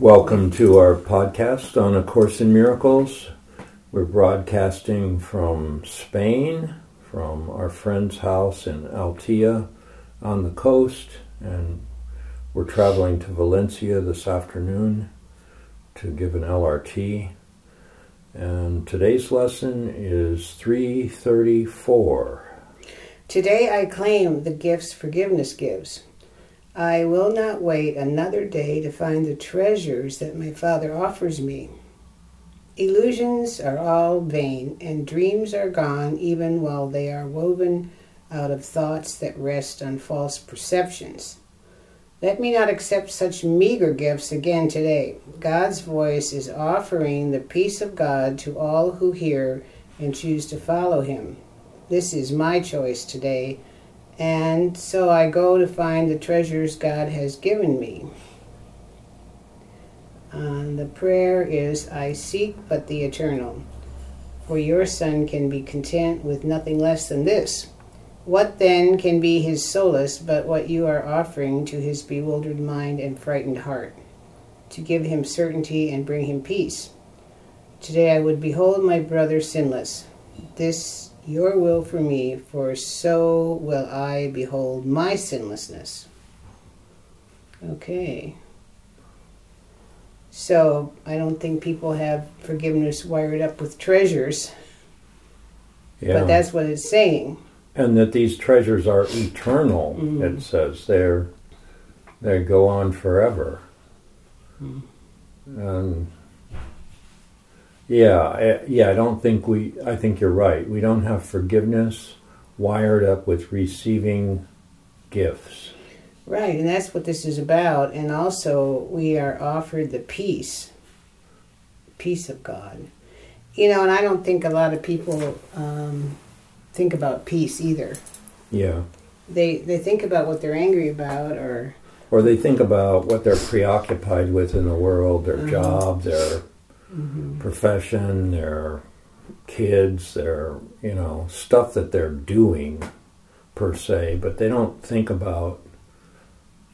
Welcome to our podcast on A Course in Miracles. We're broadcasting from Spain, from our friend's house in Altea on the coast, and we're traveling to Valencia this afternoon to give an LRT. And today's lesson is 334. Today I claim the gifts forgiveness gives. I will not wait another day to find the treasures that my Father offers me. Illusions are all vain, and dreams are gone even while they are woven out of thoughts that rest on false perceptions. Let me not accept such meager gifts again today. God's voice is offering the peace of God to all who hear and choose to follow Him. This is my choice today and so I go to find the treasures God has given me. Uh, the prayer is I seek but the eternal, for your Son can be content with nothing less than this. What then can be his solace but what you are offering to his bewildered mind and frightened heart, to give him certainty and bring him peace? Today I would behold my brother sinless. This your will for me, for so will I behold my sinlessness. Okay. So I don't think people have forgiveness wired up with treasures. Yeah. But that's what it's saying. And that these treasures are eternal, mm-hmm. it says. They're they go on forever. Mm-hmm. And yeah, I, yeah. I don't think we. I think you're right. We don't have forgiveness wired up with receiving gifts. Right, and that's what this is about. And also, we are offered the peace, peace of God. You know, and I don't think a lot of people um, think about peace either. Yeah. They they think about what they're angry about, or or they think about what they're preoccupied with in the world, their uh-huh. job, their mm-hmm. profession, their kids, their, you know, stuff that they're doing per se, but they don't think about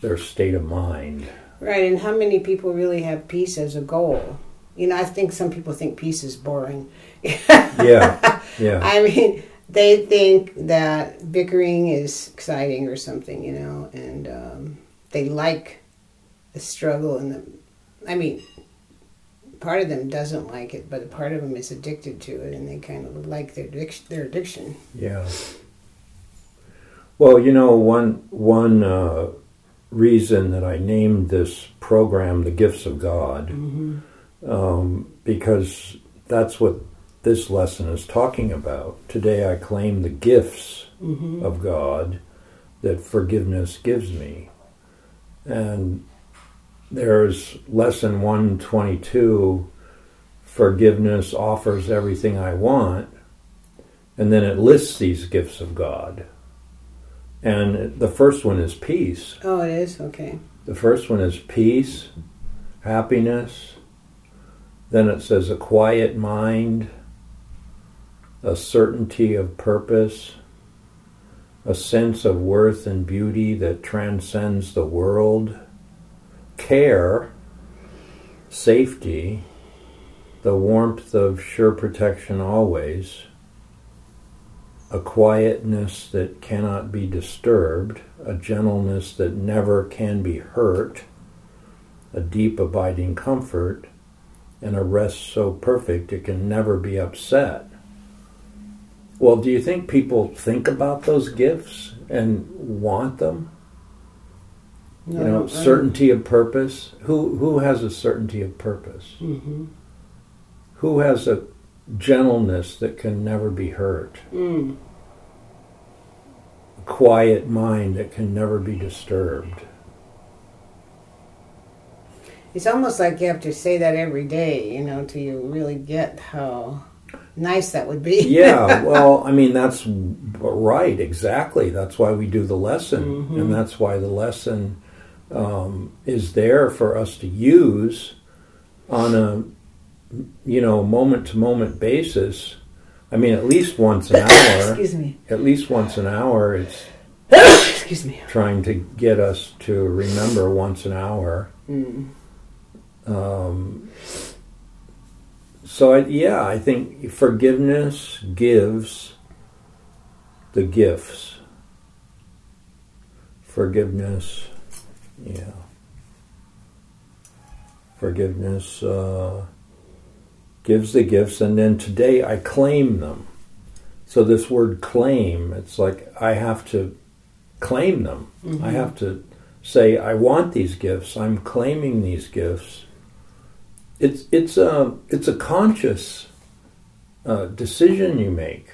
their state of mind. Right, and how many people really have peace as a goal? You know, I think some people think peace is boring. yeah, yeah. I mean, they think that bickering is exciting or something, you know, and um, they like the struggle and the. I mean, part of them doesn't like it, but a part of them is addicted to it, and they kind of like their their addiction. Yeah. Well, you know, one one uh, reason that I named this program "The Gifts of God," mm-hmm. um, because that's what this lesson is talking about. Today, I claim the gifts mm-hmm. of God that forgiveness gives me, and there's lesson 122 forgiveness offers everything I want, and then it lists these gifts of God. And the first one is peace. Oh, it is? Okay. The first one is peace, happiness. Then it says a quiet mind, a certainty of purpose, a sense of worth and beauty that transcends the world care, safety, the warmth of sure protection always, a quietness that cannot be disturbed, a gentleness that never can be hurt, a deep abiding comfort, and a rest so perfect it can never be upset. Well, do you think people think about those gifts and want them? No, you know, certainty of purpose. Who who has a certainty of purpose? Mm-hmm. Who has a gentleness that can never be hurt? Mm. A quiet mind that can never be disturbed. It's almost like you have to say that every day, you know, till you really get how nice that would be. yeah, well, I mean, that's right, exactly. That's why we do the lesson. Mm-hmm. And that's why the lesson um, is there for us to use on a you know moment to moment basis. I mean, at least once an hour. Excuse me. At least once an hour, it's excuse me trying to get us to remember once an hour. Mm. Um, so I, yeah, I think forgiveness gives the gifts. Forgiveness, yeah. Forgiveness uh, gives the gifts, and then today I claim them. So this word claim, it's like I have to claim them. Mm-hmm. I have to say, I want these gifts. I'm claiming these gifts. It's it's a it's a conscious uh, decision you make.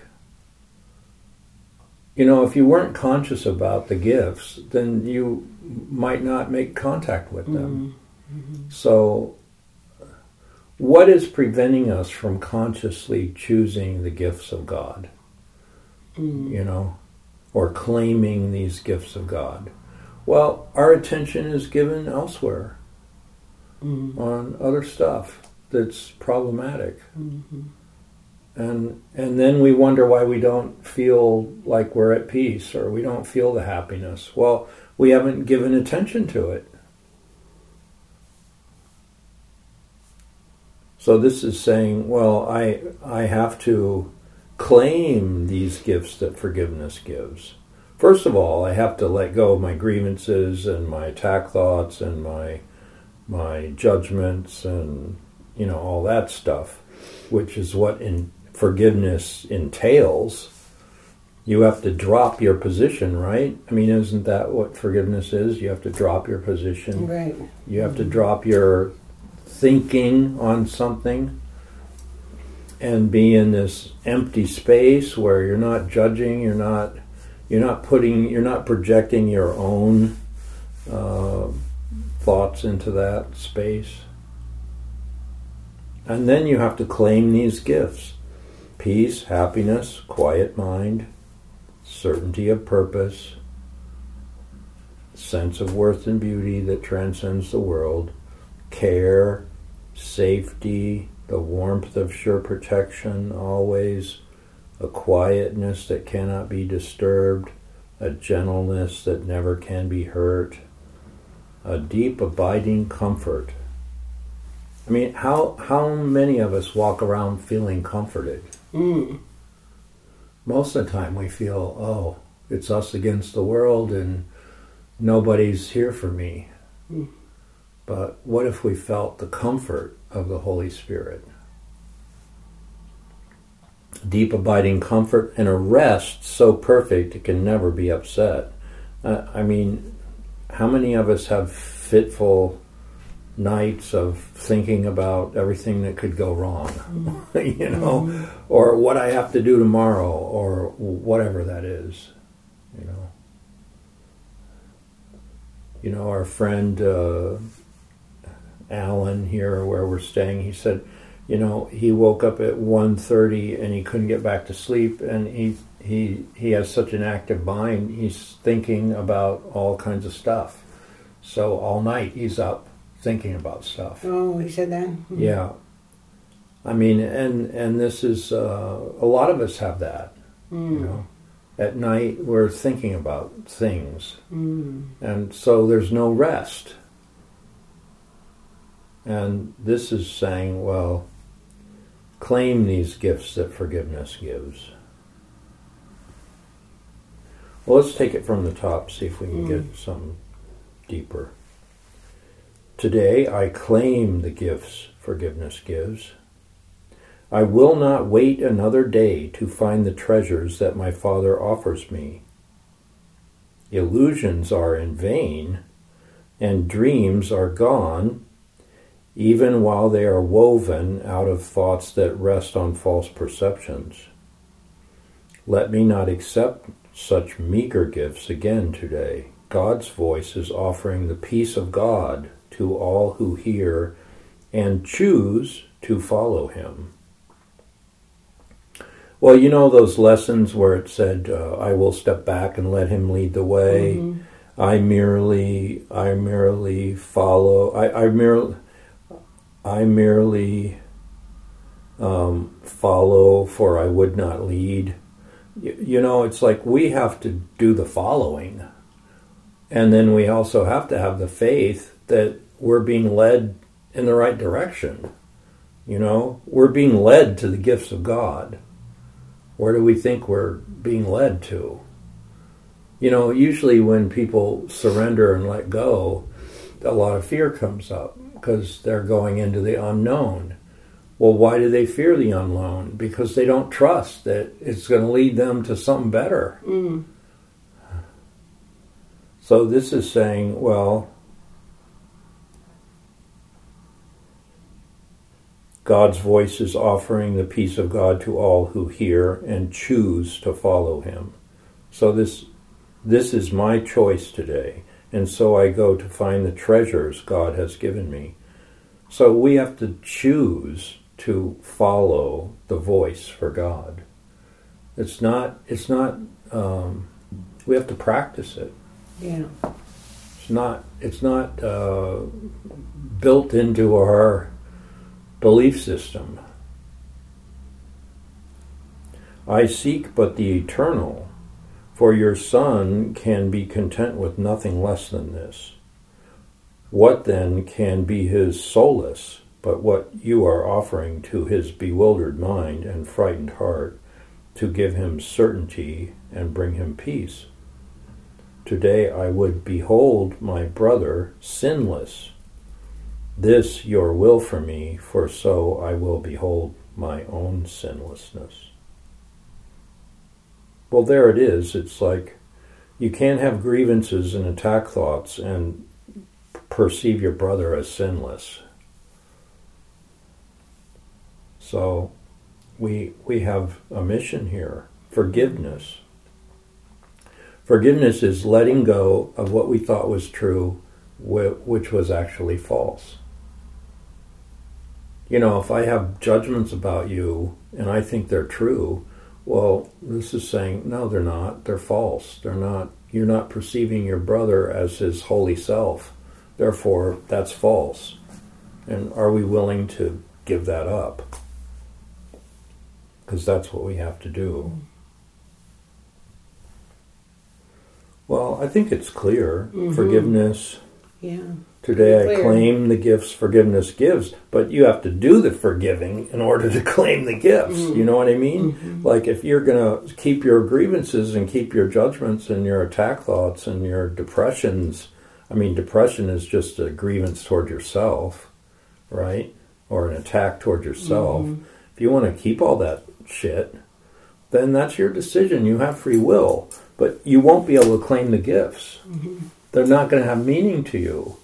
You know, if you weren't conscious about the gifts, then you might not make contact with them. Mm-hmm. So, what is preventing us from consciously choosing the gifts of God? Mm. You know, or claiming these gifts of God? Well, our attention is given elsewhere mm-hmm. on other stuff that's problematic. Mm-hmm. And and then we wonder why we don't feel like we're at peace or we don't feel the happiness. Well, we haven't given attention to it. So this is saying, well, I I have to claim these gifts that forgiveness gives. First of all, I have to let go of my grievances and my attack thoughts and my my judgments and you know all that stuff, which is what in forgiveness entails. You have to drop your position, right? I mean, isn't that what forgiveness is? You have to drop your position. Right. You have to drop your thinking on something and be in this empty space where you're not judging, you're not you're not putting you're not projecting your own uh, thoughts into that space. And then you have to claim these gifts peace, happiness, quiet mind, certainty of purpose, sense of worth and beauty that transcends the world, care, safety, the warmth of sure protection always, a quietness that cannot be disturbed, a gentleness that never can be hurt, a deep abiding comfort. I mean, how how many of us walk around feeling comforted? Mm. Most of the time, we feel, oh, it's us against the world, and nobody's here for me. Mm. But what if we felt the comfort of the Holy Spirit. Deep abiding comfort and a rest so perfect it can never be upset. Uh, I mean, how many of us have fitful nights of thinking about everything that could go wrong, mm-hmm. you know, mm-hmm. or what I have to do tomorrow, or whatever that is, you know. You know, our friend uh, Alan here where we're staying, he said, you know, he woke up at 1.30 and he couldn't get back to sleep and he he he has such an active mind, he's thinking about all kinds of stuff. So all night he's up thinking about stuff. Oh, he said that? Mm-hmm. Yeah. I mean, and and this is uh, a lot of us have that. Mm. You know, at night we're thinking about things, mm. and so there's no rest. And this is saying, well, claim these gifts that forgiveness gives. Well, let's take it from the top, see if we can mm. get some deeper. Today I claim the gifts forgiveness gives. I will not wait another day to find the treasures that my Father offers me. Illusions are in vain, and dreams are gone even while they are woven out of thoughts that rest on false perceptions. Let me not accept such meager gifts again today. God's voice is offering the peace of God to all who hear and choose to follow him. Well, you know those lessons where it said, uh, "I will step back and let him lead the way." Mm-hmm. I merely, I merely follow. I, I merely, I merely um, follow, for I would not lead. You, you know, it's like we have to do the following. And then we also have to have the faith that we're being led in the right direction. You know, we're being led to the gifts of God. Where do we think we're being led to? You know, usually when people surrender and let go, a lot of fear comes up because they're going into the unknown. Well, why do they fear the unknown? Because they don't trust that it's going to lead them to something better. Mm. So this is saying, well, God's voice is offering the peace of God to all who hear and choose to follow him. So this this is my choice today, and so I go to find the treasures God has given me. So we have to choose to follow the voice for God. It's not. It's not. Um, we have to practice it. Yeah. It's not. It's not uh, built into our belief system. I seek but the eternal, for your Son can be content with nothing less than this. What then can be his solace but what you are offering to his bewildered mind and frightened heart to give him certainty and bring him peace? Today I would behold my brother sinless. This your will for me, for so I will behold my own sinlessness. Well, there it is. It's like you can't have grievances and attack thoughts and perceive your brother as sinless. So we we have a mission here, forgiveness. Forgiveness is letting go of what we thought was true, which was actually false. You know, if I have judgments about you and I think they're true, well, this is saying, no, they're not. They're false. They're not. You're not perceiving your brother as his holy self. Therefore, that's false. And are we willing to give that up? Because that's what we have to do. Well, I think it's clear. Mhm. Forgiveness. Yeah. Today I claim the gifts forgiveness gives, but you have to do the forgiving in order to claim the gifts. Mm. You know what I mean? Mhm. Like if you're going to keep your grievances and keep your judgments and your attack thoughts and your depressions, I mean, depression is just a grievance toward yourself, right? Or an attack toward yourself. Mhm. If you want to keep all that shit, then that's your decision. You have free will, but you won't be able to claim the gifts. They're not going to have meaning to you.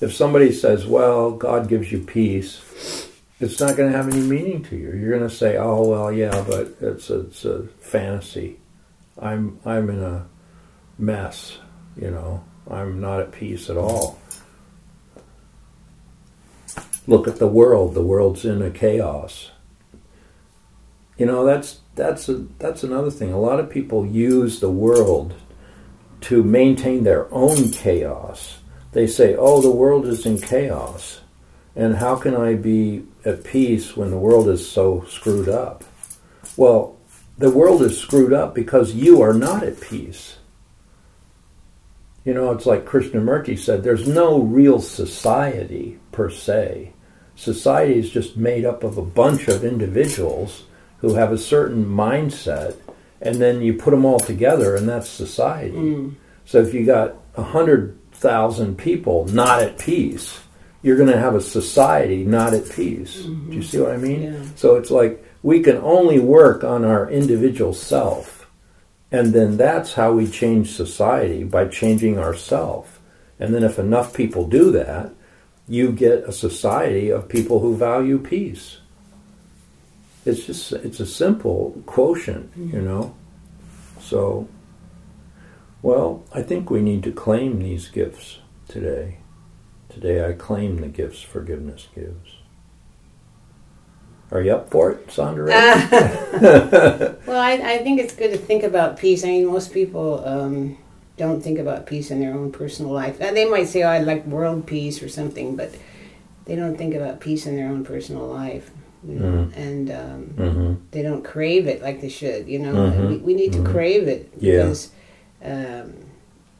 If somebody says, "Well, God gives you peace," it's not going to have any meaning to you. You're going to say, "Oh, well, yeah, but it's a, it's a fantasy. I'm I'm in a mess. You know, I'm not at peace at all." Look at the world. The world's in a chaos. You know, that's that's a, that's another thing. A lot of people use the world to maintain their own chaos. They say, "Oh, the world is in chaos." And how can I be at peace when the world is so screwed up? Well, the world is screwed up because you are not at peace. You know, it's like Krishnamurti said there's no real society per se. Society is just made up of a bunch of individuals who have a certain mindset, and then you put them all together, and that's society. Mm. So if you got a hundred thousand people not at peace, you're going to have a society not at peace. Do you see what I mean? Yeah. So it's like we can only work on our individual self, and then that's how we change society by changing ourself. And then if enough people do that, you get a society of people who value peace. It's just it's a simple quotient, you know. So well, I think we need to claim these gifts today. Today I claim the gifts forgiveness gives. Are you up for it, Sandra? Well, I, I think it's good to think about peace. I mean, most people um, don't think about peace in their own personal life. Uh, They might say, "Oh, I'd like world peace" or something, but they don't think about peace in their own personal life. You know? Mm. And um, mm-hmm. they don't crave it like they should. You know, Mhm. we, we need to Mhm. crave it Yeah. because um,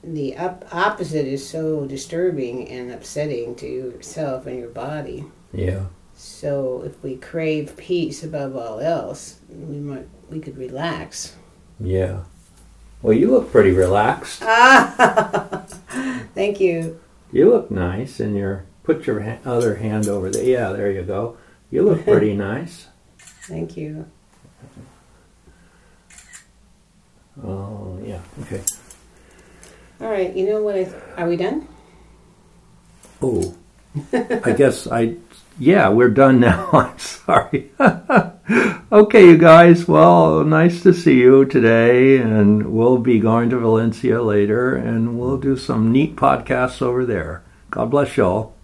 the up, opposite is so disturbing and upsetting to yourself and your body. Yeah. So if we crave peace above all else, we might we could relax. Yeah. Well, you look pretty relaxed. Ah, thank you. You look nice, and your put your ha- other hand over there. Yeah, there you go. You look pretty nice. Thank you. Oh, yeah. Okay. All right, you know what? I are we done? Oh, I guess I. Yeah, we're done now. I'm sorry. okay, you guys. Well, nice to see you today, and we'll be going to Valencia later, and we'll do some neat podcasts over there. God bless y'all.